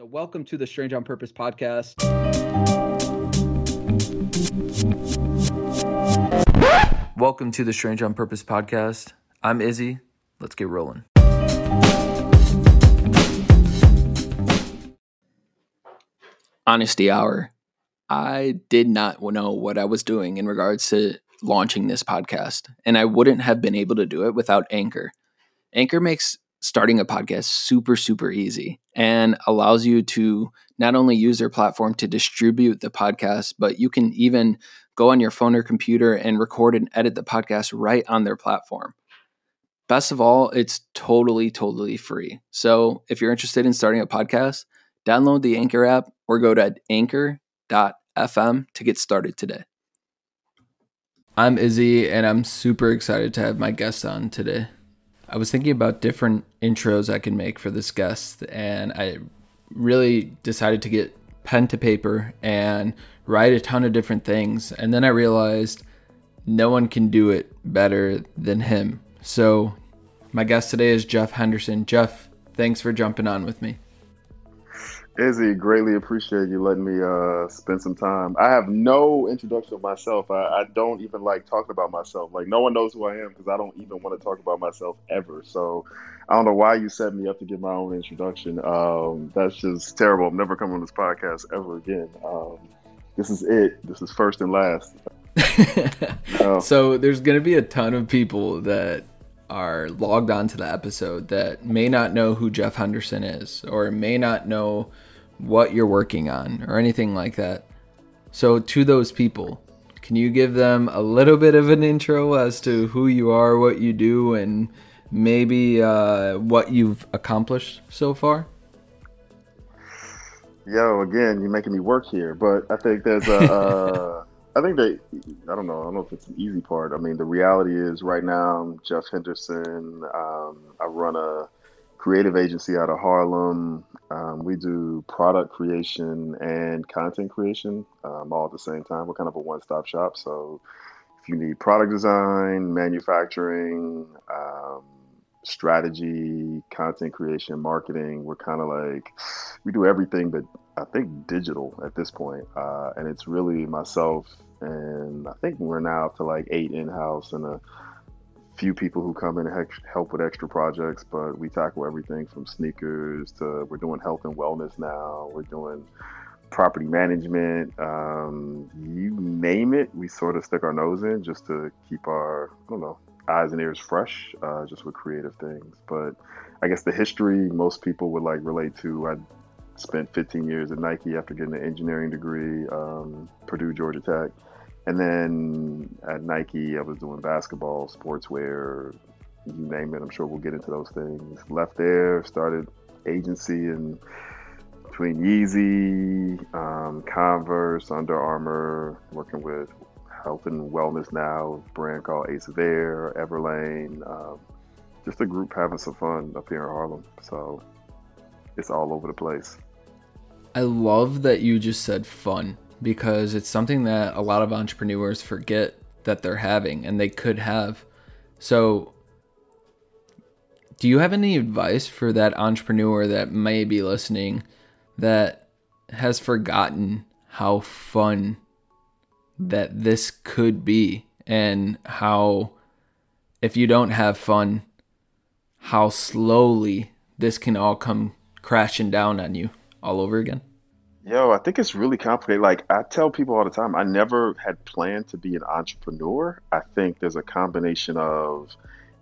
So, welcome to the Strange on Purpose podcast. Welcome to the Strange on Purpose podcast. I'm Izzy. Let's get rolling. Honesty Hour. I did not know what I was doing in regards to launching this podcast, and I wouldn't have been able to do it without Anchor. Anchor makes starting a podcast super, super easy and allows you to not only use their platform to distribute the podcast, but you can even go on your phone or computer and record and edit the podcast right on their platform. Best of all, it's totally, totally free. So if you're interested in starting a podcast, download the Anchor app or go to anchor.fm to get started today. I'm Izzy, and I'm super excited to have my guest on today. I was thinking about different intros I can make for this guest, and I really decided to get pen to paper and write a ton of different things. And then I realized no one can do it better than him. So, my guest today is Jeff Henderson. Jeff, thanks for jumping on with me. Izzy, greatly appreciate you letting me uh, spend some time. I have no introduction of myself. I, I, don't even like talking about myself. Like no one knows who I am because I don't even want to talk about myself ever. So I don't know why you set me up to give my own introduction. Um, that's just terrible. I'm never coming on this podcast ever again. Um, this is it. This is first and last. So there's going to be a ton of people that are logged on to the episode that may not know who Jeff Henderson is or may not know what you're working on or anything like that. So, to those people, can you give them a little bit of an intro as to who you are, what you do, and maybe uh, what you've accomplished so far? Yo, again, you're making me work here, but I think there's a. Uh, I think that I don't know. I don't know if it's an easy part. I mean, the reality is right now, I'm Jeff Henderson. Um, I run a creative agency out of Harlem. Um, we do product creation and content creation um, all at the same time. We're kind of a one-stop shop. So if you need product design, manufacturing, um, strategy, content creation, marketing, we're kind of like we do everything but I think digital at this point. Uh, and it's really myself and I think we're now up to like eight in-house and a few people who come in and help with extra projects, but we tackle everything from sneakers to we're doing health and wellness now. We're doing property management. Um, you name it, we sort of stick our nose in just to keep our, I don't know, eyes and ears fresh, uh, just with creative things. But I guess the history most people would like relate to. I spent 15 years at Nike after getting an engineering degree, um, Purdue, Georgia Tech. And then at Nike, I was doing basketball, sportswear, you name it. I'm sure we'll get into those things. Left there, started agency and between Yeezy, um, Converse, Under Armour, working with health and wellness now, brand called Ace of Air, Everlane. Um, just a group having some fun up here in Harlem. So it's all over the place. I love that you just said fun because it's something that a lot of entrepreneurs forget that they're having and they could have. So, do you have any advice for that entrepreneur that may be listening that has forgotten how fun that this could be and how if you don't have fun how slowly this can all come crashing down on you all over again? Yo, I think it's really complicated. Like I tell people all the time, I never had planned to be an entrepreneur. I think there's a combination of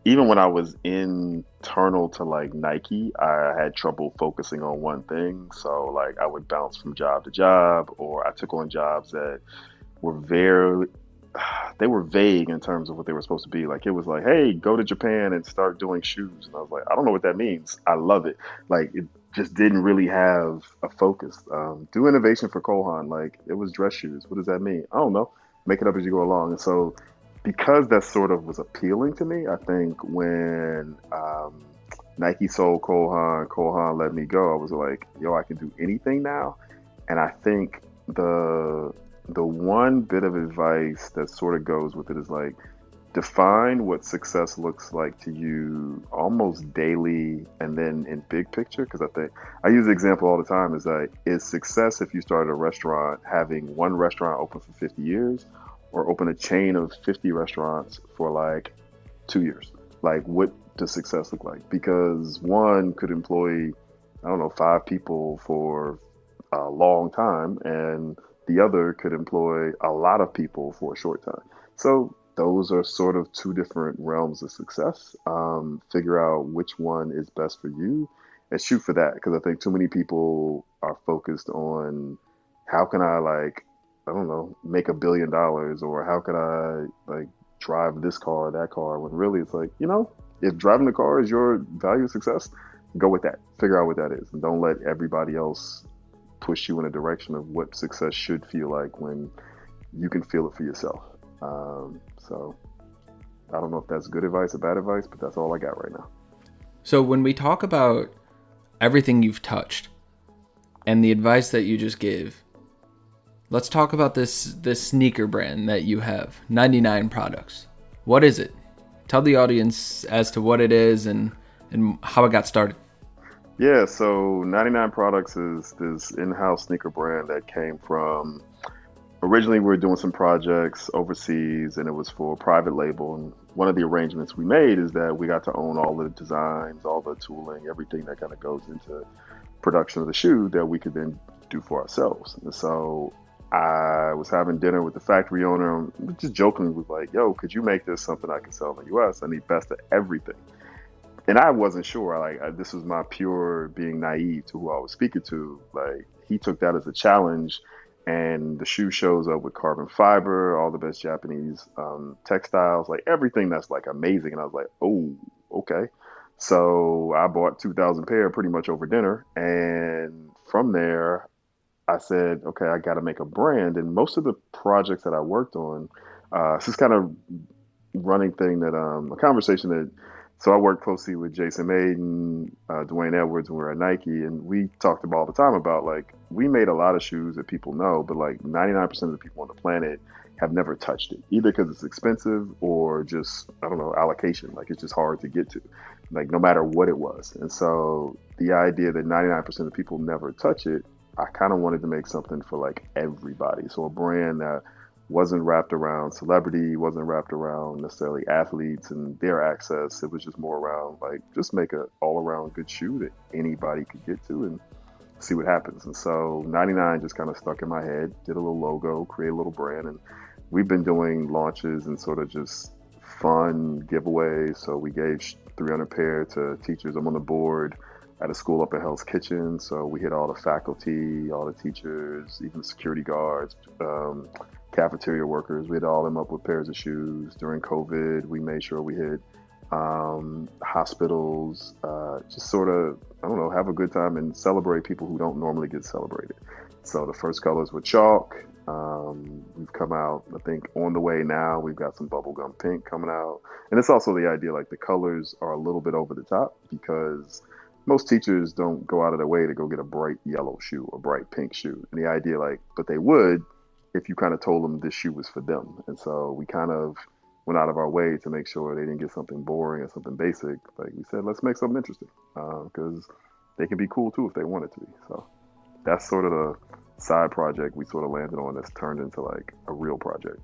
even when I was internal to like Nike, I had trouble focusing on one thing. So like I would bounce from job to job or I took on jobs that were very they were vague in terms of what they were supposed to be. Like it was like, hey, go to Japan and start doing shoes. And I was like, I don't know what that means. I love it. Like it just didn't really have a focus. Um, do innovation for Cole Haan. Like it was dress shoes. What does that mean? I don't know. Make it up as you go along. And so, because that sort of was appealing to me, I think when um, Nike sold Cole Haan, Kohan let me go. I was like, yo, I can do anything now. And I think the the one bit of advice that sort of goes with it is like define what success looks like to you almost daily and then in big picture? Because i think i use the example all the time is like is success if you started a restaurant having one restaurant open for 50 years or open a chain of 50 restaurants for like two years? Like what does success look like? Because one could employ i don't know five people for a long time and the other could employ a lot of people for a short time. So those are sort of two different realms of success. Um, figure out which one is best for you and shoot for that. Because I think too many people are focused on how can I like, I don't know, make a billion dollars or how can I like drive this car or that car when really it's like, you know, if driving the car is your value of success, go with that. Figure out what that is. And don't let everybody else push you in a direction of what success should feel like when you can feel it for yourself. Um, so I don't know if that's good advice or bad advice, but that's all I got right now. So when we talk about everything you've touched and the advice that you just gave, let's talk about this this sneaker brand that you have, 99 products. What is it? Tell the audience as to what it is and and how it got started. Yeah, so 99 Products is this in-house sneaker brand that came from originally we were doing some projects overseas and it was for a private label. And one of the arrangements we made is that we got to own all the designs all the tooling everything that kind of goes into production of the shoe that we could then do for ourselves. And so i was having dinner with the factory owner. And just jokingly was like yo could you make this something i can sell in the us i need best of everything. And i wasn't sure. Like I, this was my pure being naive to who i was speaking to. Like he took that as a challenge and the shoe shows up with carbon fiber, all the best Japanese um, textiles, like everything that's like amazing. And I was like, oh, okay. So I bought 2,000 pair pretty much over dinner. And from there, I said, okay, I got to make a brand. And most of the projects that I worked on, uh, this is kind of running thing that um, a conversation that so I worked closely with Jason Mayden, uh, Dwayne Edwards, and we're at Nike, and we talked about all the time about like we made a lot of shoes that people know, but like 99% of the people on the planet have never touched it, either because it's expensive or just I don't know allocation. Like it's just hard to get to, like no matter what it was. And so the idea that 99% of people never touch it, I kind of wanted to make something for like everybody. So a brand that wasn't wrapped around celebrity, wasn't wrapped around necessarily athletes and their access. It was just more around like just make an all around good shoe that anybody could get to and see what happens. And so 99 just kind of stuck in my head, did a little logo, create a little brand. And we've been doing launches and sort of just fun giveaways. So we gave 300 pair to teachers. I'm on the board at a school up at Hell's Kitchen. So we hit all the faculty, all the teachers, even security guards, um, cafeteria workers. We had all them up with pairs of shoes during COVID. We made sure we hit um, hospitals, uh, just sort of, I don't know, have a good time and celebrate people who don't normally get celebrated. So the first colors were chalk. Um, we've come out, I think, on the way now. We've got some bubblegum pink coming out. And it's also the idea like the colors are a little bit over the top because most teachers don't go out of their way to go get a bright yellow shoe or bright pink shoe. And the idea, like, but they would if you kind of told them this shoe was for them. And so we kind of went out of our way to make sure they didn't get something boring or something basic. Like we said, let's make something interesting because uh, they can be cool too if they wanted to be. So that's sort of the side project we sort of landed on that's turned into like a real project.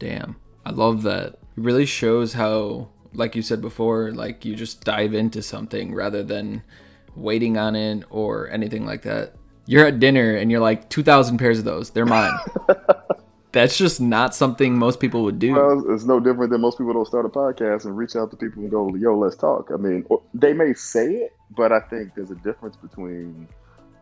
Damn. I love that. It really shows how, like you said before, like you just dive into something rather than waiting on it or anything like that you're at dinner and you're like 2000 pairs of those they're mine that's just not something most people would do well it's no different than most people don't start a podcast and reach out to people and go yo let's talk i mean they may say it but i think there's a difference between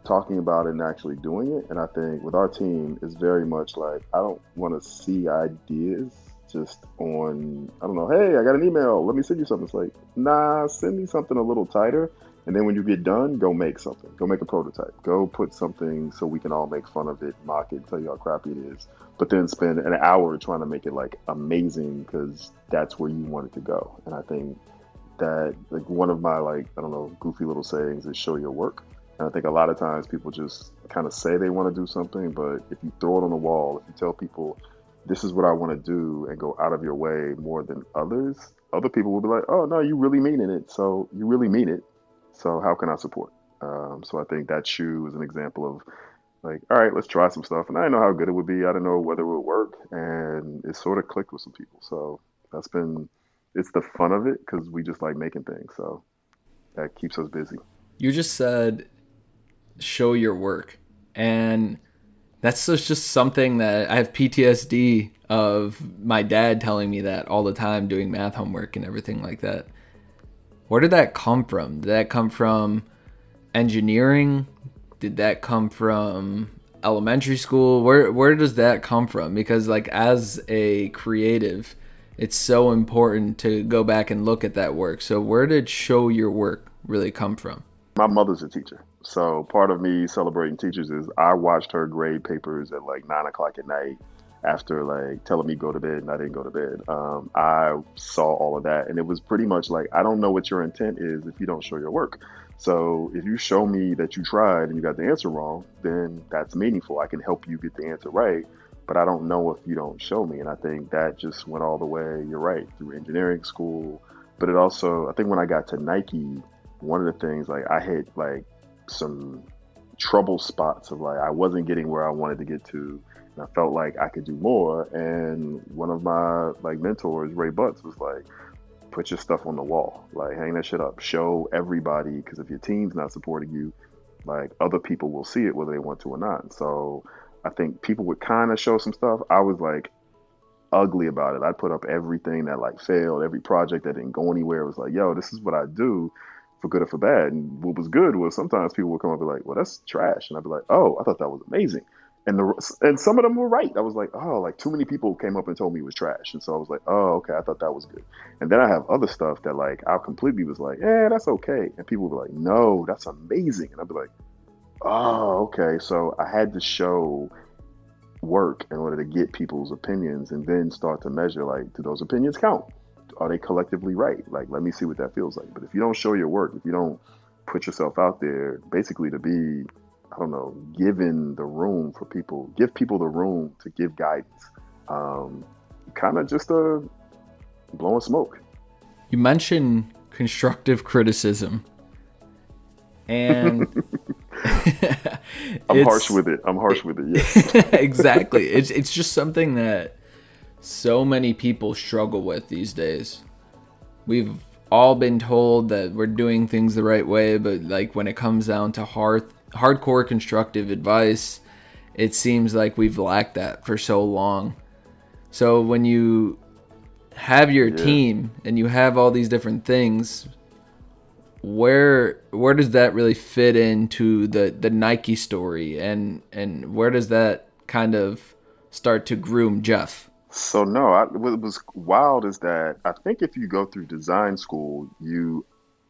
talking about it and actually doing it and i think with our team it's very much like i don't want to see ideas just on i don't know hey i got an email let me send you something it's like nah send me something a little tighter and then when you get done, go make something. Go make a prototype. Go put something so we can all make fun of it, mock it, tell you how crappy it is. But then spend an hour trying to make it like amazing because that's where you want it to go. And I think that like one of my like I don't know goofy little sayings is show your work. And I think a lot of times people just kind of say they want to do something, but if you throw it on the wall, if you tell people this is what I want to do and go out of your way more than others, other people will be like, oh, no, you really mean it. So you really mean it. So how can I support? Um, so I think that shoe is an example of like, all right, let's try some stuff. And I didn't know how good it would be. I didn't know whether it would work. And it sort of clicked with some people. So that's been, it's the fun of it because we just like making things. So that keeps us busy. You just said, show your work. And that's just something that I have PTSD of my dad telling me that all the time doing math homework and everything like that. Where did that come from? Did that come from engineering? Did that come from elementary school? Where where does that come from? Because like as a creative, it's so important to go back and look at that work. So where did show your work really come from? My mother's a teacher. So part of me celebrating teachers is I watched her grade papers at like nine o'clock at night after like telling me go to bed and I didn't go to bed. Um, I saw all of that and it was pretty much like I don't know what your intent is if you don't show your work. So if you show me that you tried and you got the answer wrong, then that's meaningful. I can help you get the answer right, but I don't know if you don't show me. And I think that just went all the way. You're right through engineering school, but it also I think when I got to Nike, one of the things like I hit like some trouble spots of like I wasn't getting where I wanted to get to and I felt like I could do more. And one of my like mentors, Ray Butts, was like, put your stuff on the wall, like hang that shit up, show everybody, because if your team's not supporting you, like other people will see it whether they want to or not. So I think people would kind of show some stuff. I was like ugly about it. I put up everything that like failed, every project that didn't go anywhere. It was like, yo, this is what I do for good or for bad. And what was good was sometimes people would come up and be like, well, that's trash. And I'd be like, oh, I thought that was amazing and the and some of them were right. I was like, oh, like too many people came up and told me it was trash, and so I was like, oh, okay, I thought that was good. And then I have other stuff that like I completely was like, yeah, that's okay, and people were like, no, that's amazing, and I'd be like, oh, okay. So I had to show work in order to get people's opinions, and then start to measure like, do those opinions count? Are they collectively right? Like, let me see what that feels like. But if you don't show your work, if you don't put yourself out there, basically to be I don't know, given the room for people, give people the room to give guidance. Um, kind of just a uh, blowing smoke. You mentioned constructive criticism, and I'm harsh with it. I'm harsh with it. Yes, exactly. It's it's just something that so many people struggle with these days. We've all been told that we're doing things the right way, but like when it comes down to hard hardcore constructive advice, it seems like we've lacked that for so long. So when you have your yeah. team and you have all these different things, where where does that really fit into the the Nike story and and where does that kind of start to groom Jeff? So no, I, what was wild is that I think if you go through design school, you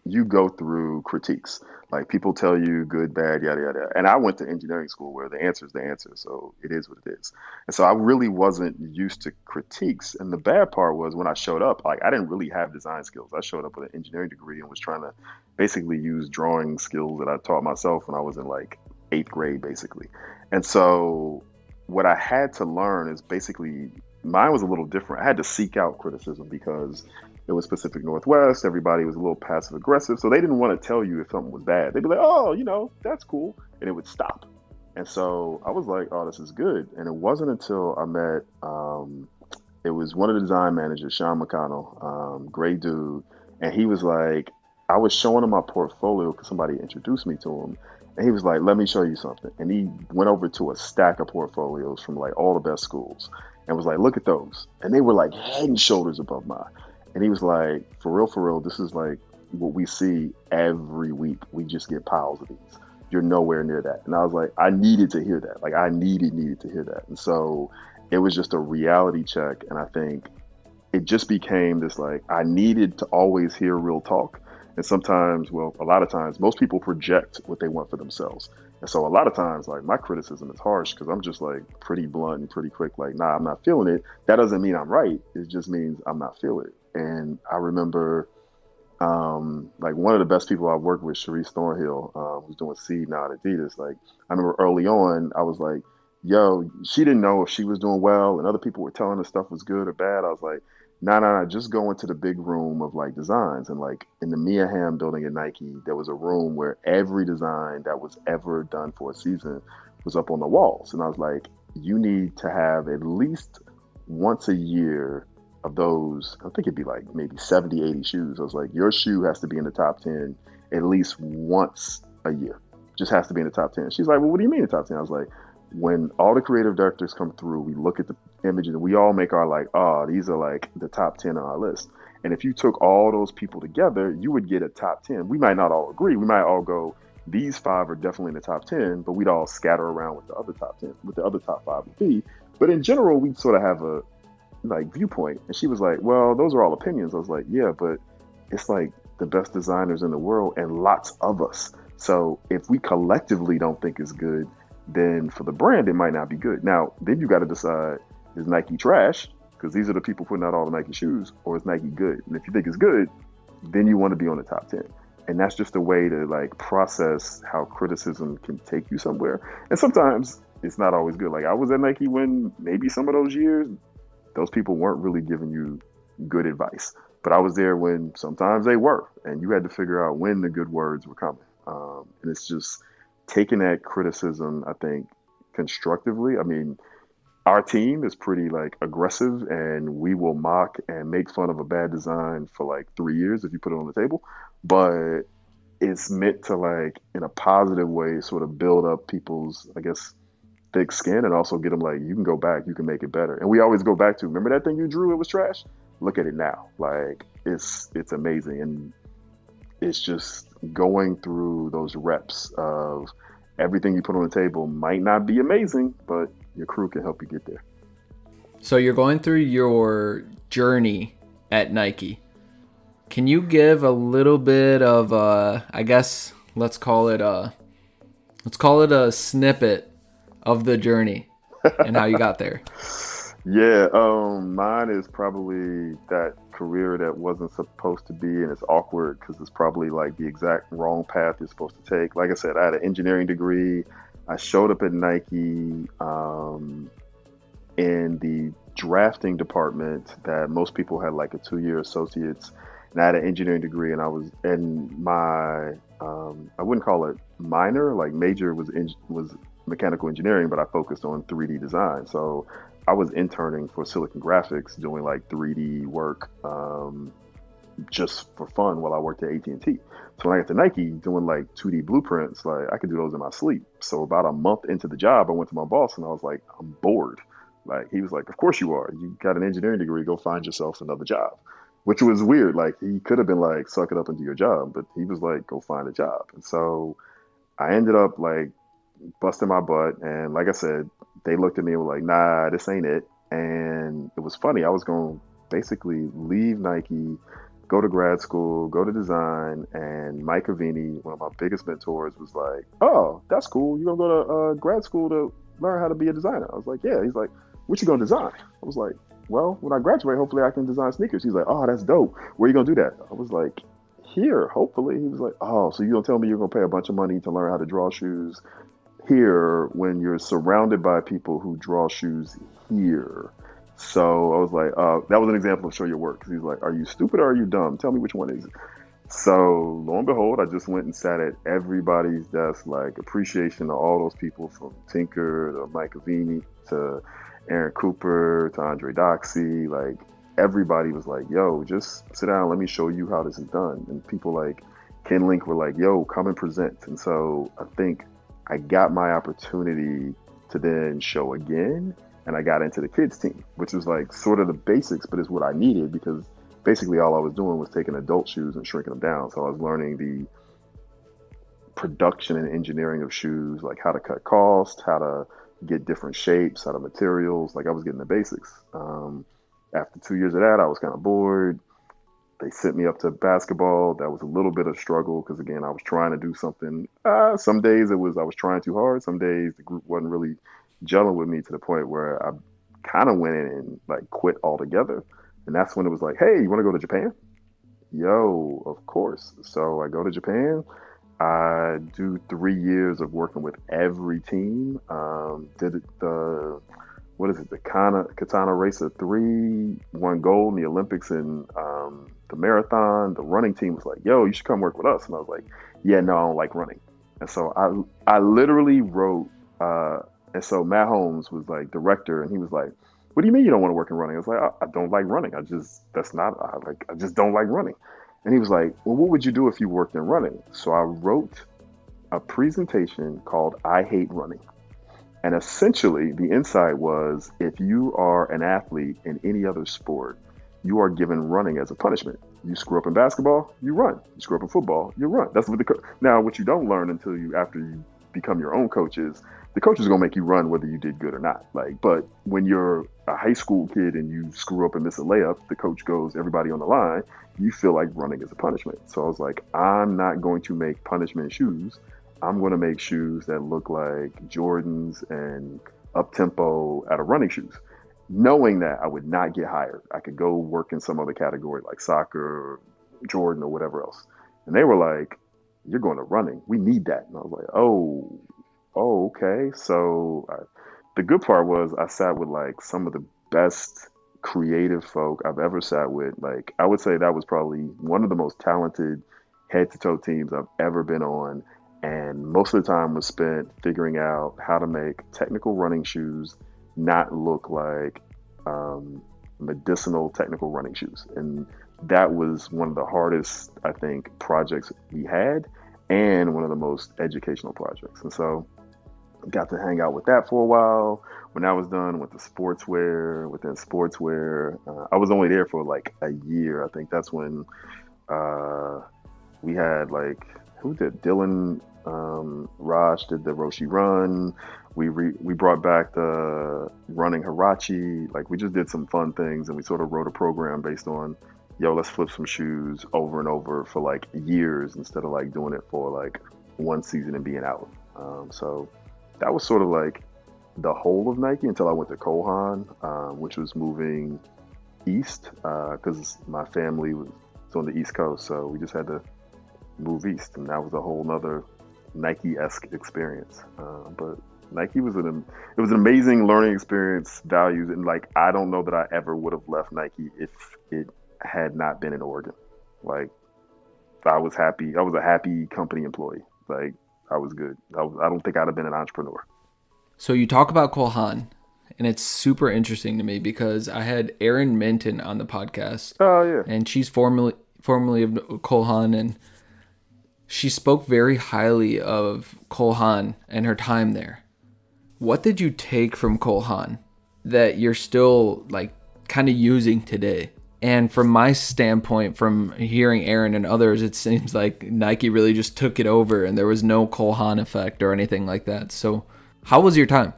you go through critiques. Like people tell you good, bad, yada yada. And I went to engineering school where the answer is the answer, so it is what it is. And so I really wasn't used to critiques. And the bad part was when I showed up, like I didn't really have design skills. I showed up with an engineering degree and was trying to basically use drawing skills that I taught myself when I was in like eighth grade, basically. And so what I had to learn is basically mine was a little different. I had to seek out criticism because it was Pacific Northwest. Everybody was a little passive aggressive, so they didn't want to tell you if something was bad. They'd be like, "Oh, you know, that's cool," and it would stop. And so I was like, "Oh, this is good." And it wasn't until I met, um, it was one of the design managers, Sean McConnell, um, great dude, and he was like, I was showing him my portfolio because somebody introduced me to him, and he was like, "Let me show you something." And he went over to a stack of portfolios from like all the best schools, and was like, "Look at those," and they were like head and shoulders above mine. And he was like, for real, for real, this is like what we see every week. We just get piles of these. You're nowhere near that. And I was like, I needed to hear that. Like I needed, needed to hear that. And so it was just a reality check. And I think it just became this like, I needed to always hear real talk. And sometimes, well, a lot of times, most people project what they want for themselves. And so a lot of times, like my criticism is harsh because I'm just like pretty blunt and pretty quick, like, nah, I'm not feeling it. That doesn't mean I'm right. It just means I'm not feeling it. And I remember, um, like one of the best people I worked with, Sharice Thornhill, uh, who's doing Seed now at Adidas. Like I remember early on, I was like, yo, she didn't know if she was doing well, and other people were telling her stuff was good or bad. I was like, no, no, no, just go into the big room of like designs. And like in the Mia Hamm building at Nike, there was a room where every design that was ever done for a season was up on the walls. And I was like, you need to have at least once a year of those. I think it'd be like maybe 70, 80 shoes. I was like, your shoe has to be in the top 10 at least once a year. Just has to be in the top 10. She's like, well, what do you mean the top 10? I was like, when all the creative directors come through, we look at the images and we all make our like, oh, these are like the top 10 on our list. And if you took all those people together, you would get a top 10. We might not all agree. We might all go, these five are definitely in the top 10, but we'd all scatter around with the other top 10, with the other top five would be. But in general, we'd sort of have a like viewpoint. And she was like, well, those are all opinions. I was like, yeah, but it's like the best designers in the world and lots of us. So if we collectively don't think it's good, then for the brand, it might not be good. Now, then you got to decide is Nike trash? Because these are the people putting out all the Nike shoes, or is Nike good? And if you think it's good, then you want to be on the top 10. And that's just a way to like process how criticism can take you somewhere. And sometimes it's not always good. Like I was at Nike when maybe some of those years, those people weren't really giving you good advice. But I was there when sometimes they were, and you had to figure out when the good words were coming. Um, and it's just, taking that criticism, I think, constructively. I mean, our team is pretty like aggressive and we will mock and make fun of a bad design for like three years if you put it on the table. But it's meant to like in a positive way sort of build up people's, I guess, thick skin and also get them like, you can go back, you can make it better. And we always go back to, remember that thing you drew? It was trash. Look at it now. Like it's it's amazing. And it's just going through those reps of everything you put on the table might not be amazing, but your crew can help you get there. So you're going through your journey at Nike. Can you give a little bit of uh I guess let's call it a let's call it a snippet of the journey and how you got there? Yeah, um, mine is probably that career that wasn't supposed to be, and it's awkward because it's probably like the exact wrong path you're supposed to take. Like I said, I had an engineering degree. I showed up at Nike um, in the drafting department that most people had like a two-year associates, and I had an engineering degree, and I was in my um, I wouldn't call it minor, like major was in, was mechanical engineering, but I focused on 3D design. So I was interning for Silicon Graphics, doing like 3D work, um, just for fun while I worked at AT and T. So when I got to Nike, doing like 2D blueprints, like I could do those in my sleep. So about a month into the job, I went to my boss and I was like, I'm bored. Like he was like, Of course you are. You got an engineering degree. Go find yourself another job. Which was weird. Like he could have been like, suck it up and do your job, but he was like, go find a job. And so I ended up like busting my butt. And like I said, they looked at me and were like, nah, this ain't it. And it was funny. I was going to basically leave Nike, go to grad school, go to design. And Mike Aveni, one of my biggest mentors, was like, oh, that's cool. You're going to go to uh, grad school to learn how to be a designer. I was like, yeah. He's like, what you going to design? I was like, well, when I graduate, hopefully I can design sneakers. He's like, oh, that's dope. Where you going to do that? I was like, here, hopefully. He was like, oh, so you going to tell me you're going to pay a bunch of money to learn how to draw shoes here when you're surrounded by people who draw shoes here. So I was like, uh, that was an example of show your work. Cause he's like, are you stupid or are you dumb? Tell me which one is it. So lo and behold, I just went and sat at everybody's desk, like appreciation to all those people from Tinker to Mike Aveni to Aaron Cooper to Andre Doxey. Like everybody was like, yo, just sit down, let me show you how this is done. And people like Ken Link were like, yo, come and present. And so I think I got my opportunity to then show again, and I got into the kids team, which was like sort of the basics, but it's what I needed because basically all I was doing was taking adult shoes and shrinking them down. So I was learning the production and engineering of shoes, like how to cut cost, how to get different shapes out of materials. Like I was getting the basics. Um, after two years of that, I was kind of bored they sent me up to basketball. That was a little bit of struggle because again, I was trying to do something. Uh, some days it was I was trying too hard. Some days the group wasn't really gelling with me to the point where I kind of went in and like quit altogether. And that's when it was like, hey, you want to go to Japan? Yo, of course. So I go to Japan I do three years of working with every team. Um, did the what is it? The Katana, Katana Racer three won gold in the Olympics and um, the marathon. The running team was like, "Yo, you should come work with us." And I was like, "Yeah, no, I don't like running." And so I I literally wrote. Uh, and so Matt Holmes was like director, and he was like, "What do you mean you don't want to work in running?" I was like, "I, I don't like running. I just that's not I like I just don't like running." And he was like, Well, what would you do if you worked in running? So I wrote a presentation called I Hate Running. And essentially, the insight was if you are an athlete in any other sport, you are given running as a punishment. You screw up in basketball, you run. You screw up in football, you run. That's what the co- now what you don't learn until you after you become your own coach is the coach is gonna make you run whether you did good or not. Like, but when you're a high school kid and you screw up and miss a layup, the coach goes, everybody on the line, you feel like running is a punishment. So I was like, I'm not going to make punishment shoes. I'm going to make shoes that look like Jordans and up tempo out of running shoes, knowing that I would not get hired. I could go work in some other category like soccer, or Jordan, or whatever else. And they were like, You're going to running. We need that. And I was like, Oh, oh okay. So I, the good part was I sat with like some of the best creative folk I've ever sat with. Like I would say that was probably one of the most talented head to toe teams I've ever been on. And most of the time was spent figuring out how to make technical running shoes not look like um, medicinal technical running shoes. And that was one of the hardest, I think, projects we had and one of the most educational projects. And so got to hang out with that for a while. When I was done with the sportswear, within sportswear, uh, I was only there for like a year. I think that's when uh, we had like who did Dylan um, Raasch did the Roshe Run. We re- we brought back the running Huarache. Like we just did some fun things, and we sort of wrote a program based on, yo, let's flip some shoes over and over for like years instead of like doing it for like one season and being out. Um, so that was sort of like the whole of Nike until I went to Cole Haan, um, which was moving east because uh, my family was on the East Coast, so we just had to move east, and that was a whole nother Nike-esque experience. Uh, but Nike was an it was an amazing learning experience, values, and like I don't know that I ever would have left Nike if it had not been in Oregon. Like I was happy, I was a happy company employee. Like I was good. I, was, I don't think I'd have been an entrepreneur. So you talk about Cole Haan, and it's super interesting to me because I had Erin Minton on the podcast. Oh yeah, and she's formerly formerly of Cole Haan, and she spoke very highly of Cole Haan and her time there. What did you take from Cole Haan that you're still like kind of using today? And from my standpoint, from hearing Erin and others, it seems like Nike really just took it over and there was no Cole effect or anything like that. So, how was your time?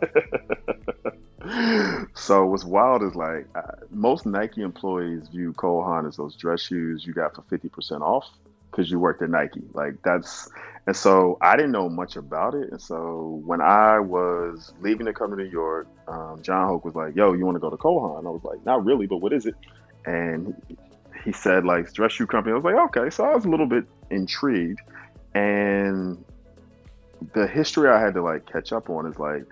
so what's wild is like uh, most Nike employees view Cole Haan as those dress shoes you got for 50% off because you worked at Nike. Like that's, and so I didn't know much about it. And so when I was leaving to come to New York, um, John Hoke was like, "Yo, you want to go to Cole Haan?" I was like, "Not really, but what is it?" And he said like dress shoe company. I was like, "Okay." So I was a little bit intrigued, and the history I had to like catch up on is like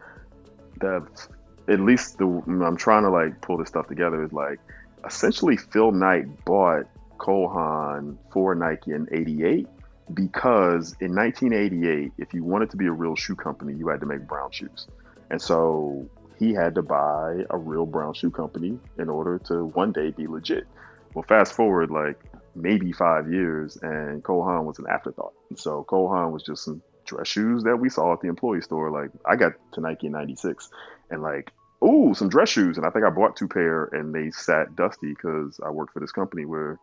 that. At least the I'm trying to like pull this stuff together is like essentially Phil Knight bought Cole Haan for Nike in 88 because in 1988, if you wanted to be a real shoe company, you had to make brown shoes. And so he had to buy a real brown shoe company in order to one day be legit. Well, fast forward like maybe five years, and Cole Haan was an afterthought. And so Cole Haan was just some dress shoes that we saw at the employee store. Like I got to Nike in 96 and like, ooh, some dress shoes. And I think I bought two pair and they sat dusty because I worked for this company where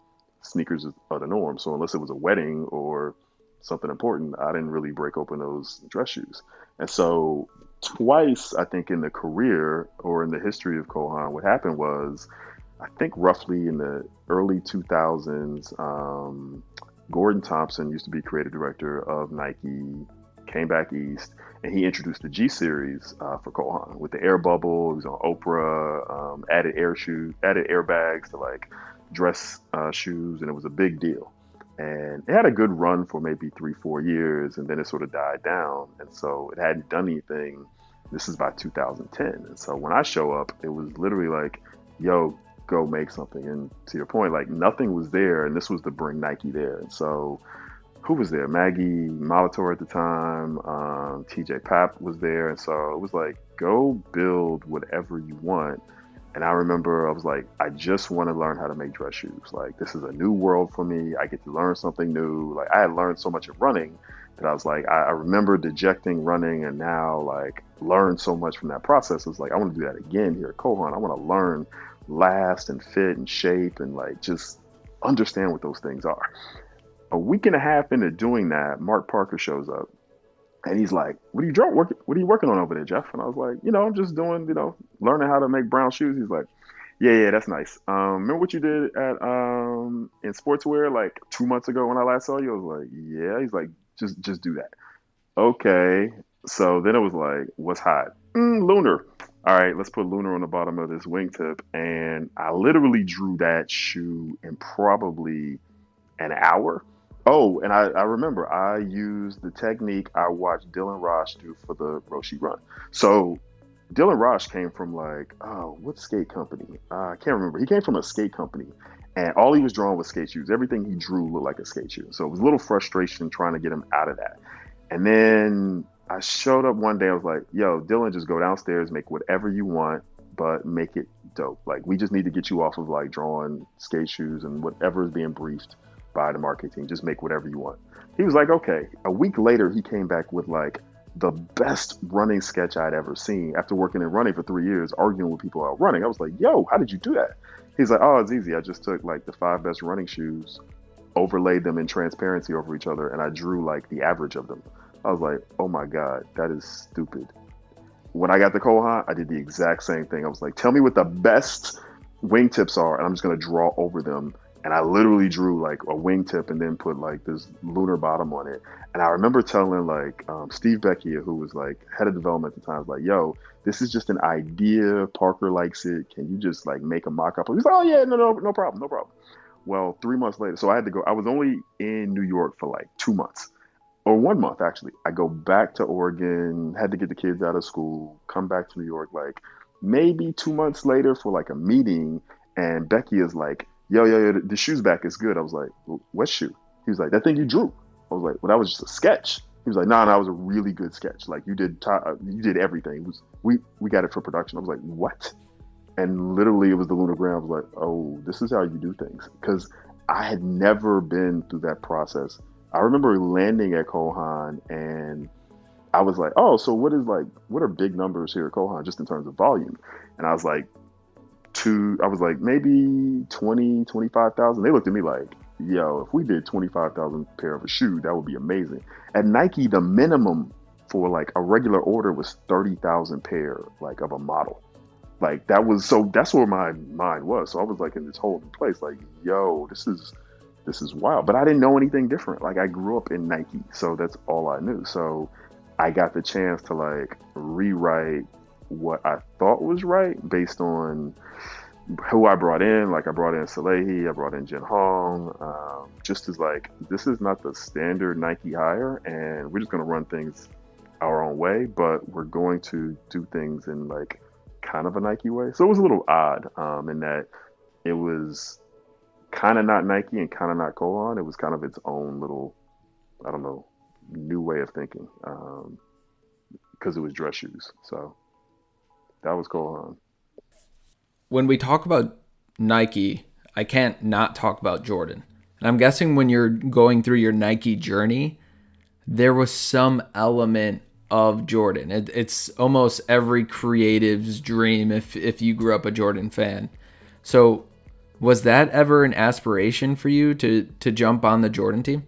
sneakers are the norm. So unless it was a wedding or something important, I didn't really break open those dress shoes. And so twice, I think in the career or in the history of Cole Haan, what happened was, I think roughly in the early 2000s, um, Gordon Thompson used to be creative director of Nike, came back east, and he introduced the G series uh, for Cole Haan with the air bubble. He was on Oprah, um, added air shoes, added airbags to like dress uh, shoes, and it was a big deal. and it had a good run for maybe three, four years, and then it sort of died down. And so it hadn't done anything. This is by 2010. And so when I show up, it was literally like, yo, go make something. And to your point, like nothing was there. And this was to bring Nike there. And so who was there? Maggie Molitor at the time, um, TJ Papp was there. And so it was like, go build whatever you want and I remember I was like, I just want to learn how to make dress shoes. Like, this is a new world for me. I get to learn something new. Like, I had learned so much of running that I was like, I, I remember dejecting running and now, like, learned so much from that process. It's like, I want to do that again here at Cole Haan. I want to learn last and fit and shape and, like, just understand what those things are. A week and a half into doing that, Mark Parker shows up and he's like, "What are you? What are you working on over there, Jeff?" And I was like, "You know, I'm just doing, you know, learning how to make brown shoes." He's like, "Yeah, yeah, that's nice. Um, remember what you did at um in sportswear like two months ago when I last saw you?" I was like, "Yeah." He's like, "Just, just do that." Okay. So then it was like, "What's hot?" Mm, lunar. All right, let's put lunar on the bottom of this wingtip, and I literally drew that shoe in probably an hour Oh, and I, I remember I used the technique I watched Dylan Raasch do for the Roshe run. So Dylan Raasch came from like, oh, what skate company? Uh, I can't remember. He came from a skate company, and all he was drawing was skate shoes. Everything he drew looked like a skate shoe. So it was a little frustration trying to get him out of that. And then I showed up one day. I was like, yo, Dylan, just go downstairs, make whatever you want, but make it dope. Like we just need to get you off of like drawing skate shoes and whatever is being briefed by the marketing. Just make whatever you want. He was like, okay. A week later, he came back with like the best running sketch I'd ever seen after working in running for three years, arguing with people out running. I was like, yo, how did you do that? He's like, oh, it's easy. I just took like the five best running shoes, overlaid them in transparency over each other, and I drew like the average of them. I was like, oh my God, that is stupid. When I got the Haan, I did the exact same thing. I was like, tell me what the best wingtips are, and I'm just going to draw over them and I literally drew like a wingtip and then put like this lunar bottom on it. And I remember telling like um, Steve Beckia, who was like head of development at the time, was like, "Yo, this is just an idea. Parker likes it. Can you just like make a mock-up?" He's like, "Oh yeah, no, no, no problem, no problem." Well, three months later, so I had to go. I was only in New York for like two months, or one month actually. I go back to Oregon, had to get the kids out of school, come back to New York like maybe two months later for like a meeting, and Becky is like yo, yo, yo, the, shoes back is good. I was like, what shoe? He was like, that thing you drew. I was like, well, that was just a sketch. He was like, no, nah, no, nah, was a really good sketch. Like you did, uh, you did everything. Was we we got it for production. I was like, what? And literally, it was the LunarGrand. I was like, oh, this is how you do things. Because I had never been through that process. I remember landing at Cole Haan and I was like, oh, so what is like, what are big numbers here at Cole Haan just in terms of volume? And I was like, to I was like maybe 20, 25,000. They looked at me like, yo, if we did 25,000 pair of a shoe, that would be amazing. At Nike, the minimum for like a regular order was 30,000 pair like of a model. Like that was so that's where my mind was. So I was like in this whole place like, yo, this is this is wild. But I didn't know anything different. Like I grew up in Nike, so that's all I knew. So I got the chance to like rewrite what I thought was right based on who I brought in. Like I brought in Salehi, I brought in Jin Hong, um, just as like this is not the standard Nike hire, and we're just gonna run things our own way, but we're going to do things in like kind of a Nike way. So it was a little odd um, in that it was kind of not Nike and kind of not Cole Haan. It was kind of its own little, I don't know, new way of thinking because um, it was dress shoes. So that was Cole Haan. When we talk about Nike, I can't not talk about Jordan. And I'm guessing when you're going through your Nike journey, there was some element of Jordan. It, it's almost every creative's dream if if you grew up a Jordan fan. So, was that ever an aspiration for you to to jump on the Jordan team?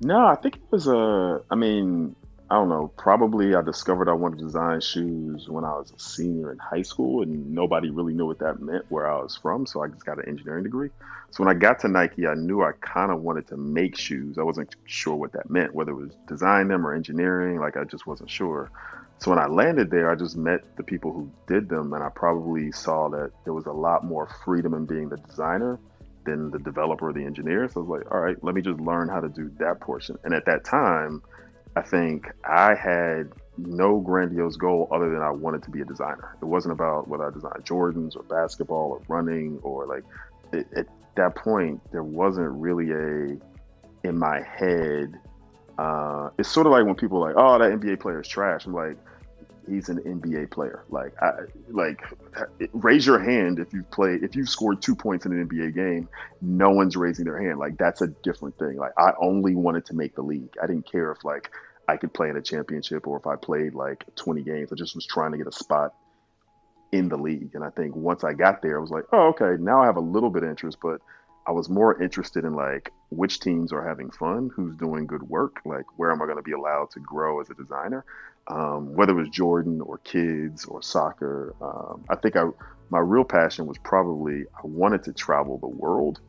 No, I think it was a. I mean, I don't know, probably I discovered I wanted to design shoes when I was a senior in high school, and nobody really knew what that meant where I was from. So I just got an engineering degree. So when I got to Nike, I knew I kind of wanted to make shoes. I wasn't sure what that meant, whether it was design them or engineering. Like I just wasn't sure. So when I landed there, I just met the people who did them, and I probably saw that there was a lot more freedom in being the designer than the developer or the engineer. So I was like, all right, let me just learn how to do that portion. And at that time, I think I had no grandiose goal other than I wanted to be a designer. It wasn't about whether I designed Jordans or basketball or running or like it, at that point, there wasn't really a in my head. Uh, it's sort of like when people are like, "Oh, that NBA player is trash." I'm like, he's an NBA player. Like, I, like raise your hand if you've played, if you've scored two points in an NBA game. No one's raising their hand. Like, that's a different thing. Like, I only wanted to make the league. I didn't care if like I could play in a championship or if I played like 20 games. I just was trying to get a spot in the league. And I think once I got there, I was like, oh, okay, now I have a little bit of interest, but I was more interested in like which teams are having fun, who's doing good work, like where am I going to be allowed to grow as a designer, um, whether it was Jordan or kids or soccer. Um, I think I my real passion was probably I wanted to travel the world,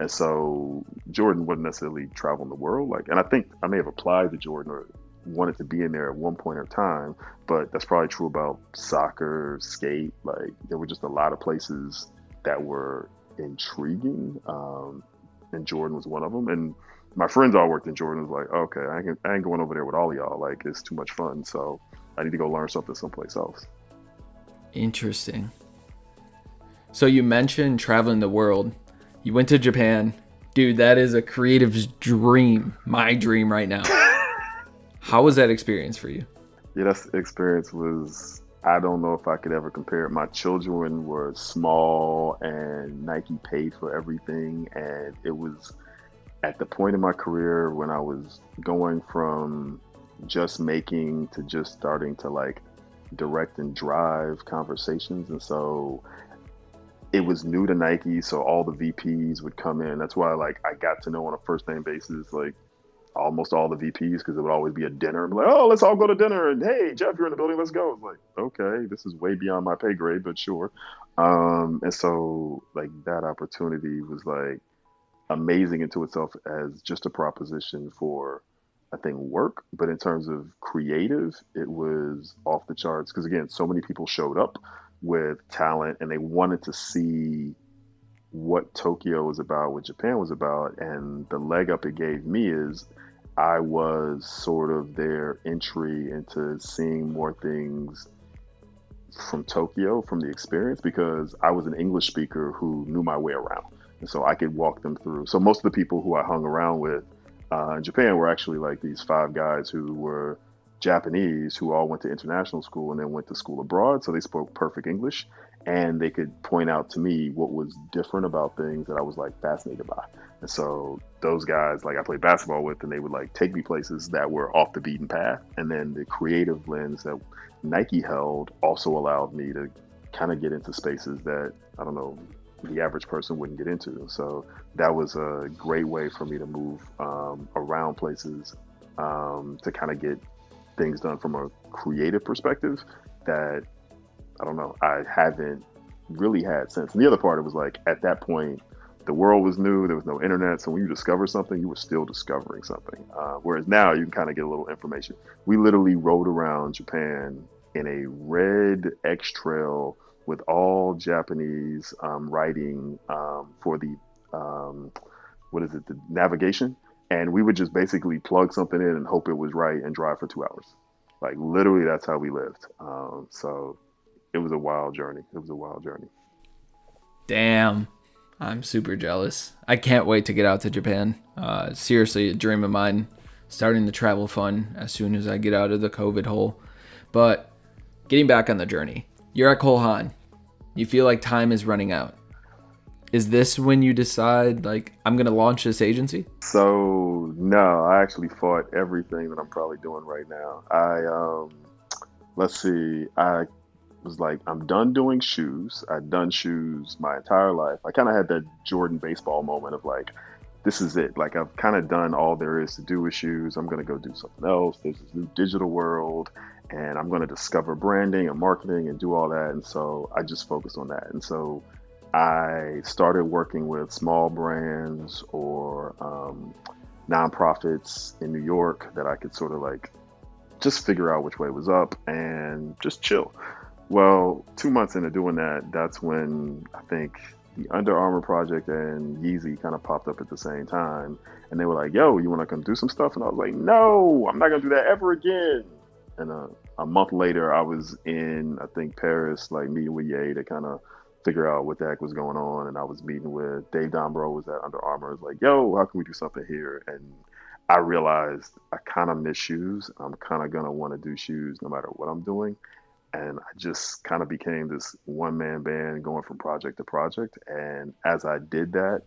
and so Jordan wouldn't necessarily travel the world. Like, and I think I may have applied to Jordan or wanted to be in there at one point in time, but that's probably true about soccer, skate. Like, there were just a lot of places that were intriguing, um, and Jordan was one of them. And my friends all worked in Jordan. Was like, okay, I ain't, I ain't going over there with all y'all. Like, it's too much fun. So I need to go learn something someplace else. Interesting. So you mentioned traveling the world. You went to Japan. Dude, that is a creative's dream. My dream right now. How was that experience for you? Yeah, that experience was I don't know if I could ever compare it. My children were small and Nike paid for everything. And it was at the point in my career when I was going from just making to just starting to like direct and drive conversations. And so it was new to Nike. So all the VPs would come in. That's why like I got to know on a first name basis, like almost all the VPs because it would always be a dinner. like, oh, let's all go to dinner. And hey, Jeff, you're in the building. Let's go. It's like, okay, this is way beyond my pay grade, but sure. Um, and so like that opportunity was like amazing into itself as just a proposition for I think work, but in terms of creative, it was off the charts because again, so many people showed up with talent and they wanted to see what Tokyo was about, what Japan was about, and the leg up it gave me is I was sort of their entry into seeing more things from Tokyo, from the experience, because I was an English speaker who knew my way around. And so I could walk them through. So most of the people who I hung around with uh, in Japan were actually like these five guys who were Japanese who all went to international school and then went to school abroad. So they spoke perfect English and they could point out to me what was different about things that I was like fascinated by. And so those guys, like I played basketball with, and they would like take me places that were off the beaten path. And then the creative lens that Nike held also allowed me to kind of get into spaces that I don't know the average person wouldn't get into. So that was a great way for me to move um, around places um, to kind of get things done from a creative perspective that I don't know, I haven't really had since. And the other part, it was like at that point, the world was new. There was no internet, so when you discover something, you were still discovering something. Uh, whereas now, you can kind of get a little information. We literally rode around Japan in a red X Trail with all Japanese um, writing um, for the um, what is it, the navigation, and we would just basically plug something in and hope it was right and drive for two hours. Like literally, that's how we lived. Um, so it was a wild journey. It was a wild journey. Damn. I'm super jealous. I can't wait to get out to Japan. Uh, seriously, a dream of mine. Starting the travel fun as soon as I get out of the COVID hole. But getting back on the journey, you're at Cole Haan. You feel like time is running out. Is this when you decide, like, I'm going to launch this agency? So, no, I actually fought everything that I'm probably doing right now. I, um, let's see, I was like, I'm done doing shoes. I've done shoes my entire life. I kind of had that Jordan baseball moment of like, this is it. Like I've kind of done all there is to do with shoes. I'm gonna go do something else. There's this new digital world, and I'm gonna discover branding and marketing and do all that. And so I just focused on that. And so I started working with small brands or um, nonprofits in New York that I could sort of like just figure out which way was up and just chill. Well, two months into doing that, that's when I think the Under Armour project and Yeezy kind of popped up at the same time, and they were like, "Yo, you want to come do some stuff?" And I was like, "No, I'm not gonna do that ever again." And uh, a month later, I was in I think Paris, like meeting with Ye to kind of figure out what the heck was going on, and I was meeting with Dave Dombrow was at Under Armour. I was like, "Yo, how can we do something here?" And I realized I kind of miss shoes. I'm kind of gonna want to do shoes no matter what I'm doing and I just kind of became this one man band going from project to project. And as I did that,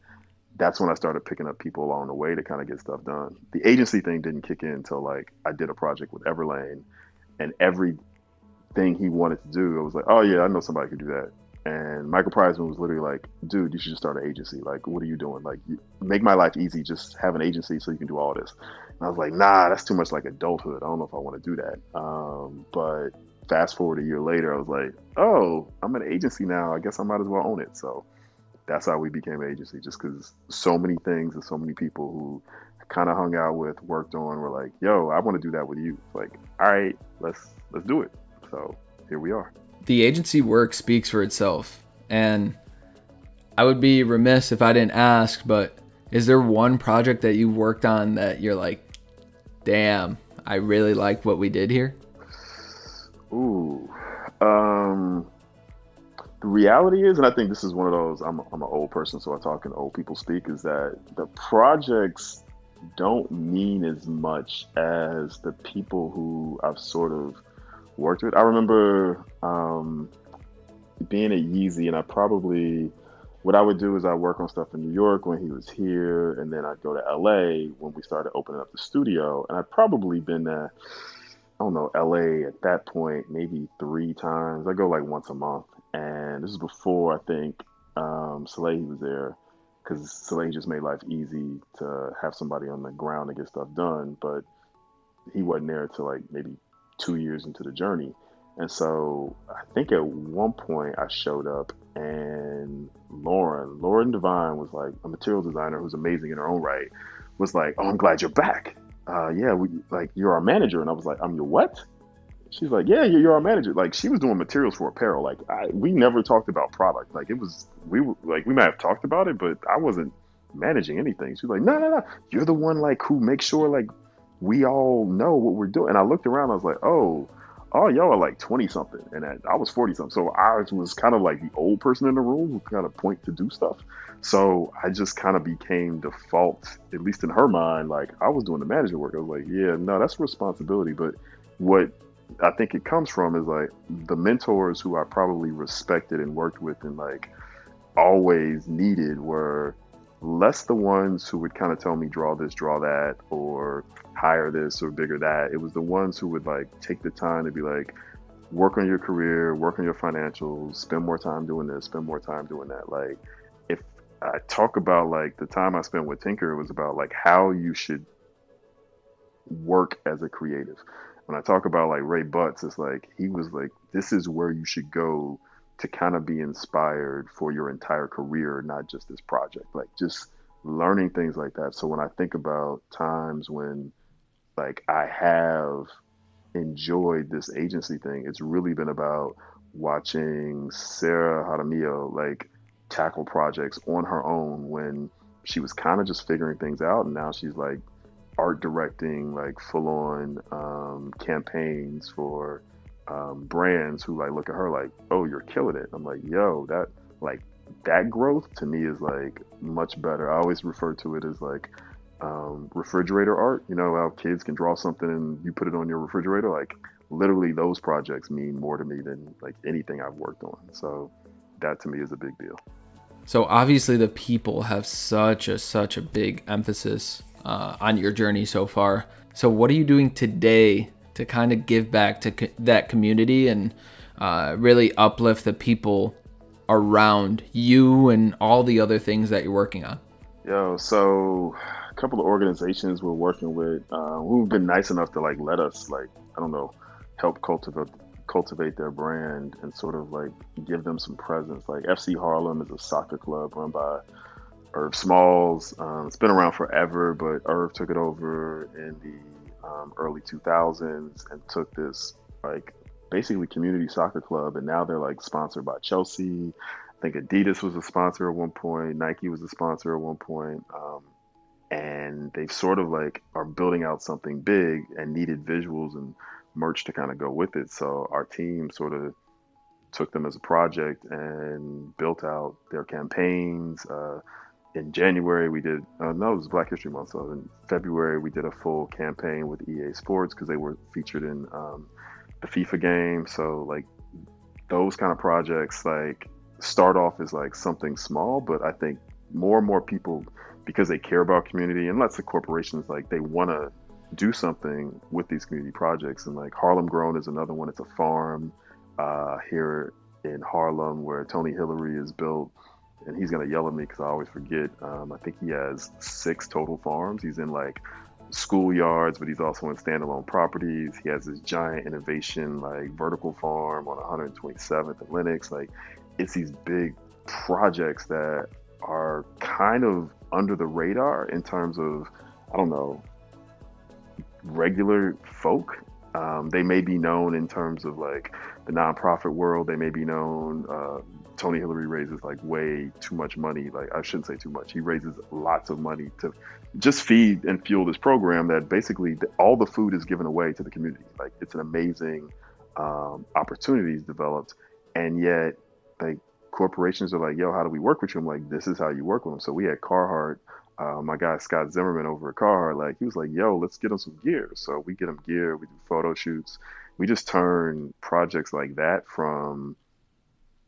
that's when I started picking up people along the way to kind of get stuff done. The agency thing didn't kick in until like I did a project with Everlane, and everything he wanted to do, I was like, oh yeah, I know somebody could do that. And Michael Preysman was literally like, dude, you should just start an agency. Like, what are you doing? Like, make my life easy. Just have an agency so you can do all this. And I was like, nah, that's too much like adulthood. I don't know if I want to do that. Um, but fast forward a year later, I was like, oh, I'm an agency now. I guess I might as well own it. So that's how we became an agency, just because so many things and so many people who kind of hung out with, worked on, were like, yo, I want to do that with you. Like, all right, let's let's do it. So here we are. The agency work speaks for itself, and I would be remiss if I didn't ask, but is there one project that you worked on that you're like, damn, I really like what we did here? Ooh. Um, the reality is, and I think this is one of those, I'm, I'm an old person, so I talk in old people speak, is that the projects don't mean as much as the people who I've sort of worked with. I remember um, being at Yeezy, and I probably, what I would do is I work on stuff in New York when he was here, and then I'd go to LA when we started opening up the studio, and I'd probably been there I don't know, LA at that point, maybe three times. I go like once a month. And this is before I think um, Soleil was there because Soleil just made life easy to have somebody on the ground to get stuff done. But he wasn't there until like maybe two years into the journey. And so I think at one point I showed up and Lauren, Lauren Devine was like a material designer who's amazing in her own right, was like, Oh, I'm glad you're back uh, yeah, we like you're our manager, and I was like, I'm your what? She's like, yeah, you're, you're our manager. Like she was doing materials for apparel. Like I, we never talked about product. Like it was we were like we might have talked about it, but I wasn't managing anything. She's like, no, no, no, you're the one like who makes sure like we all know what we're doing. And I looked around, I was like, oh, oh, y'all are like 20 something. And I was 40 something. So I was kind of like the old person in the room who kind of point to do stuff. So I just kind of became default, at least in her mind, like I was doing the management work. I was like, yeah, no, that's responsibility. But what I think it comes from is like the mentors who I probably respected and worked with and like always needed were less the ones who would kind of tell me draw this, draw that, or hire this or bigger that. It was the ones who would like take the time to be like, work on your career, work on your financials, spend more time doing this, spend more time doing that. Like if I talk about like the time I spent with Tinker, it was about like how you should work as a creative. When I talk about like Ray Butts, it's like he was like, this is where you should go to kind of be inspired for your entire career, not just this project. Like just learning things like that. So when I think about times when like I have enjoyed this agency thing, it's really been about watching Sarah Jaramillo like tackle projects on her own when she was kind of just figuring things out and now she's like art directing like full on um, campaigns for um, brands who like look at her like oh you're killing it. I'm like yo that like that growth to me is like much better. I always refer to it as like um, refrigerator art you know how kids can draw something and you put it on your refrigerator like literally those projects mean more to me than like anything i've worked on so that to me is a big deal. So obviously the people have such a such a big emphasis uh, on your journey so far. So what are you doing today to kind of give back to co- that community and uh, really uplift the people around you and all the other things that you're working on? Yo, so couple of organizations we're working with uh, who've been nice enough to like let us like I don't know help cultivate cultivate their brand and sort of like give them some presence. Like FC Harlem is a soccer club run by Irv Smalls. Um, it's been around forever, but Irv took it over in the um, early 2000s and took this like basically community soccer club, and now they're like sponsored by Chelsea. I think Adidas was a sponsor at one point, Nike was a sponsor at one point, um, and they've sort of like are building out something big and needed visuals and merch to kind of go with it. So our team sort of took them as a project and built out their campaigns. Uh, in January, we did, uh, no, it was Black History Month. So in February, we did a full campaign with EA Sports because they were featured in um, the FIFA game. So, like, those kind of projects, like, start off as like something small, but I think more and more people, because they care about community, and lots of corporations, like, they want to do something with these community projects. And like Harlem Grown is another one. It's a farm uh, here in Harlem where Tony Hillery is built. And he's gonna yell at me because I always forget. Um, I think he has six total farms. He's in like schoolyards, but he's also in standalone properties. He has this giant innovation like vertical farm on 127th and Lenox. Like it's these big projects that are kind of under the radar in terms of I don't know regular folk. Um, they may be known in terms of like the nonprofit world. They may be known. Uh, Tony Hillery raises like way too much money. Like I shouldn't say too much. He raises lots of money to just feed and fuel this program that basically all the food is given away to the community. Like it's an amazing um, opportunities developed, and yet like corporations are like, yo, how do we work with you? I'm like, this is how you work with them. So we had Carhartt uh, my guy Scott Zimmerman over at Carhartt, like he was like, "Yo, let's get him some gear." So we get him gear. We do photo shoots. We just turn projects like that from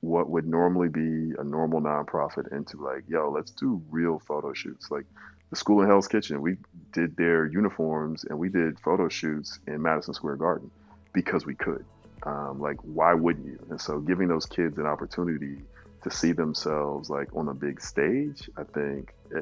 what would normally be a normal nonprofit into like, "Yo, let's do real photo shoots." Like the school in Hell's Kitchen, we did their uniforms and we did photo shoots in Madison Square Garden because we could. Um, like, why wouldn't you? And so, giving those kids an opportunity to see themselves like on a big stage, I think eh,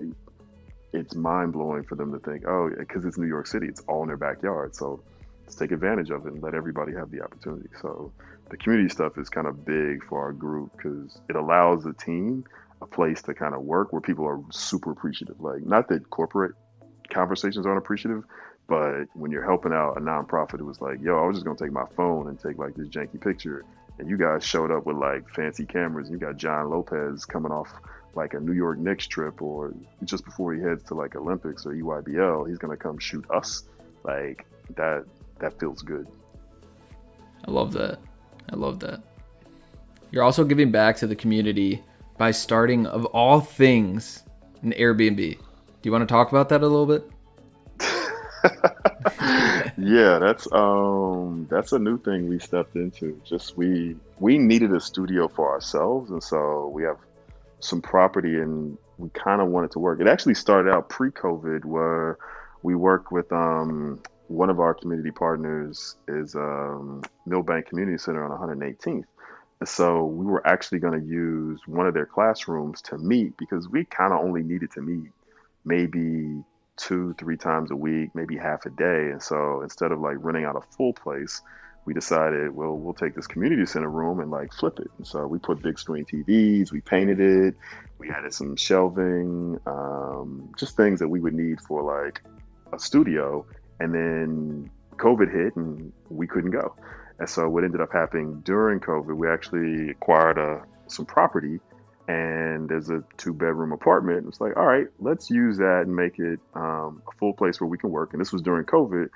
it's mind blowing for them to think, oh, because it's New York City, it's all in their backyard. So let's take advantage of it and let everybody have the opportunity. So the community stuff is kind of big for our group because it allows the team a place to kind of work where people are super appreciative. Like, not that corporate conversations aren't appreciative, but when you're helping out a nonprofit, it was like, yo, I was just gonna take my phone and take like this janky picture, and you guys showed up with like fancy cameras. You got John Lopez coming off like a New York Knicks trip or just before he heads to like Olympics or EYBL, he's gonna come shoot us. Like that that feels good. I love that. I love that. You're also giving back to the community by starting of all things an Airbnb. Do you want to talk about that a little bit? yeah, that's um that's a new thing we stepped into. Just we we needed a studio for ourselves and so we have some property and we kind of wanted to work. It actually started out pre-COVID where we worked with um, one of our community partners is um, Milbank Community Center on 118th. So we were actually going to use one of their classrooms to meet because we kind of only needed to meet maybe two, three times a week, maybe half a day. And so instead of like renting out a full place, we decided, well, we'll take this community center room and like flip it. And so we put big screen TVs, we painted it, we added some shelving, um, just things that we would need for like a studio. And then COVID hit and we couldn't go. And so what ended up happening during COVID, we actually acquired a, some property and there's a two bedroom apartment. It's like, all right, let's use that and make it um, a full place where we can work. And this was during COVID.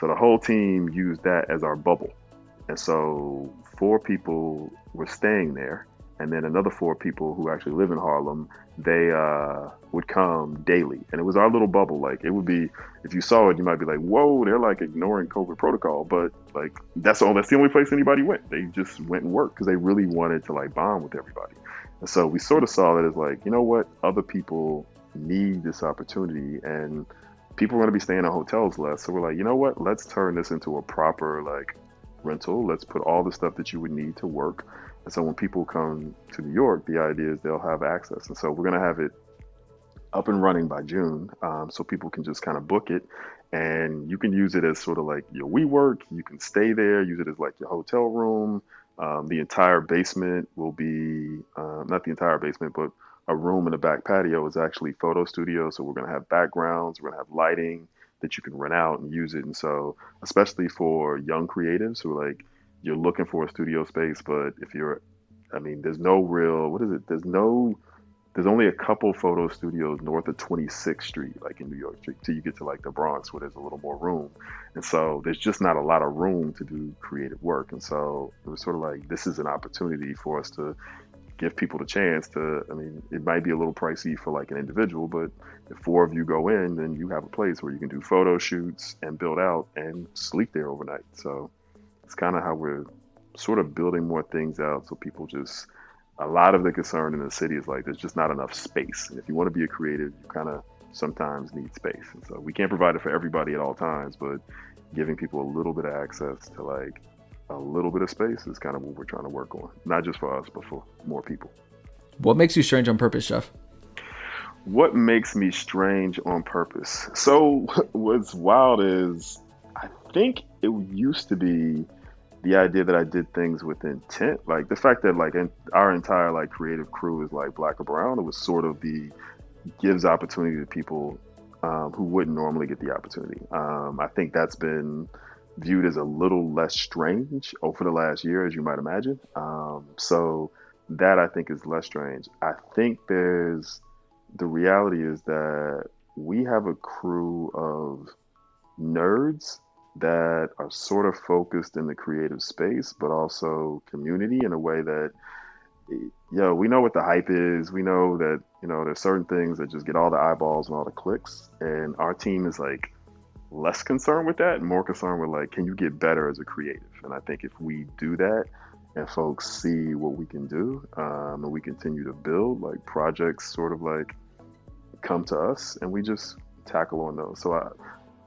So the whole team used that as our bubble. And so four people were staying there. And then another four people who actually live in Harlem, they uh, would come daily. And it was our little bubble. Like it would be, if you saw it, you might be like, whoa, they're like ignoring COVID protocol. But like, that's all, that's the only place anybody went. They just went and worked because they really wanted to like bond with everybody. And so we sort of saw that as like, you know what? Other people need this opportunity. And people are going to be staying in hotels less. So we're like, you know what? Let's turn this into a proper like rental. Let's put all the stuff that you would need to work. And so when people come to New York, the idea is they'll have access. And so we're going to have it up and running by June, um, so people can just kind of book it, and you can use it as sort of like your WeWork. You can stay there, use it as like your hotel room. Um, the entire basement will be uh, not the entire basement, but a room in the back patio is actually photo studio. So we're going to have backgrounds, we're going to have lighting that you can rent out and use it. And so, especially for young creatives who are like, you're looking for a studio space, but if you're I mean, there's no real what is it? There's no there's only a couple photo studios north of 26th Street, like in New York, till you get to like the Bronx, where there's a little more room. And so there's just not a lot of room to do creative work. And so it was sort of like this is an opportunity for us to give people the chance to. I mean, it might be a little pricey for like an individual, but if four of you go in, then you have a place where you can do photo shoots and build out and sleep there overnight. So it's kind of how we're sort of building more things out so people just a lot of the concern in the city is like there's just not enough space. And if you want to be a creative, you kind of sometimes need space. And so we can't provide it for everybody at all times, but giving people a little bit of access to like a little bit of space is kind of what we're trying to work on, not just for us, but for more people. What makes you strange on purpose, Jeff? What makes me strange on purpose? So, what's wild is I think it used to be the idea that I did things with intent, like the fact that like in, our entire like creative crew is like black or brown, it was sort of the gives opportunity to people um, who wouldn't normally get the opportunity. Um, I think that's been viewed as a little less strange over the last year, as you might imagine. Um, so that I think is less strange. I think there's the reality is that we have a crew of nerds that are sort of focused in the creative space, but also community in a way that, yo, we know what the hype is. We know that, you know, there's certain things that just get all the eyeballs and all the clicks. And our team is like less concerned with that and more concerned with like, can you get better as a creative? And I think if we do that and folks see what we can do um, and we continue to build, like projects sort of like come to us and we just tackle on those. So I,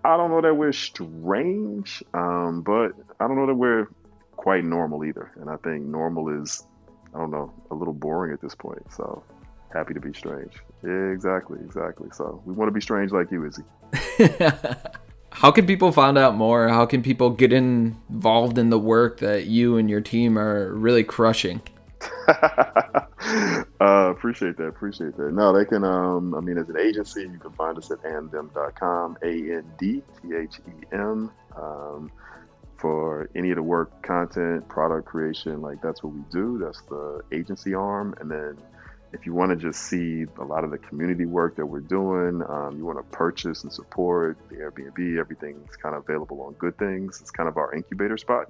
I don't know that we're strange, um, but I don't know that we're quite normal either. And I think normal is, I don't know, a little boring at this point. So happy to be strange. Exactly, exactly. So we want to be strange like you, Izzy. How can people find out more? How can people get involved in the work that you and your team are really crushing? uh, appreciate that. Appreciate that. No, they can. Um, I mean, as an agency, you can find us at andthem.com. A N D T H E M. Um, for any of the work, content, product creation, like that's what we do. That's the agency arm, and then if you want to just see a lot of the community work that we're doing, um, you want to purchase and support the Airbnb, everything's kind of available on Good Things. It's kind of our incubator spot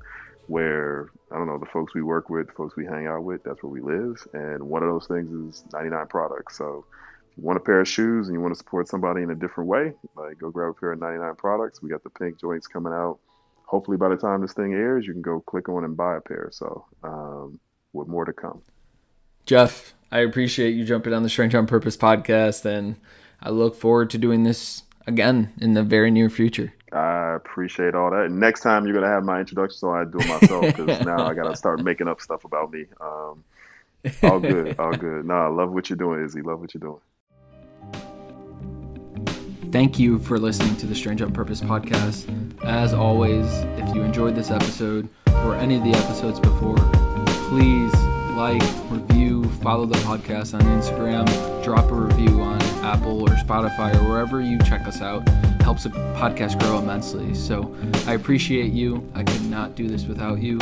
where I don't know the folks we work with, the folks we hang out with, that's where we live. And one of those things is 99 products. So if you want a pair of shoes and you want to support somebody in a different way, like go grab a pair of 99 products. We got the pink joints coming out. Hopefully by the time this thing airs, you can go click on and buy a pair. So um, with more to come. Jeff, I appreciate you jumping on the Strange on Purpose podcast, and I look forward to doing this again in the very near future. I appreciate all that. Next time you're gonna have my introduction, so I do it myself because now I gotta start making up stuff about me. Um, all good, all good. No, I love what you're doing, Izzy. Love what you're doing. Thank you for listening to the Strange on Purpose podcast. As always, if you enjoyed this episode or any of the episodes before, please like, review, follow the podcast on Instagram, drop a review on Apple or Spotify or wherever you check us out. Helps the podcast grow immensely. So I appreciate you. I could not do this without you.